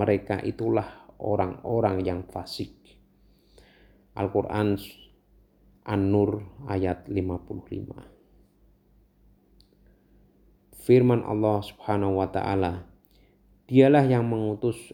mereka itulah orang-orang yang fasik. Al-Quran An-Nur ayat 55. Firman Allah Subhanahu wa taala, Dialah yang mengutus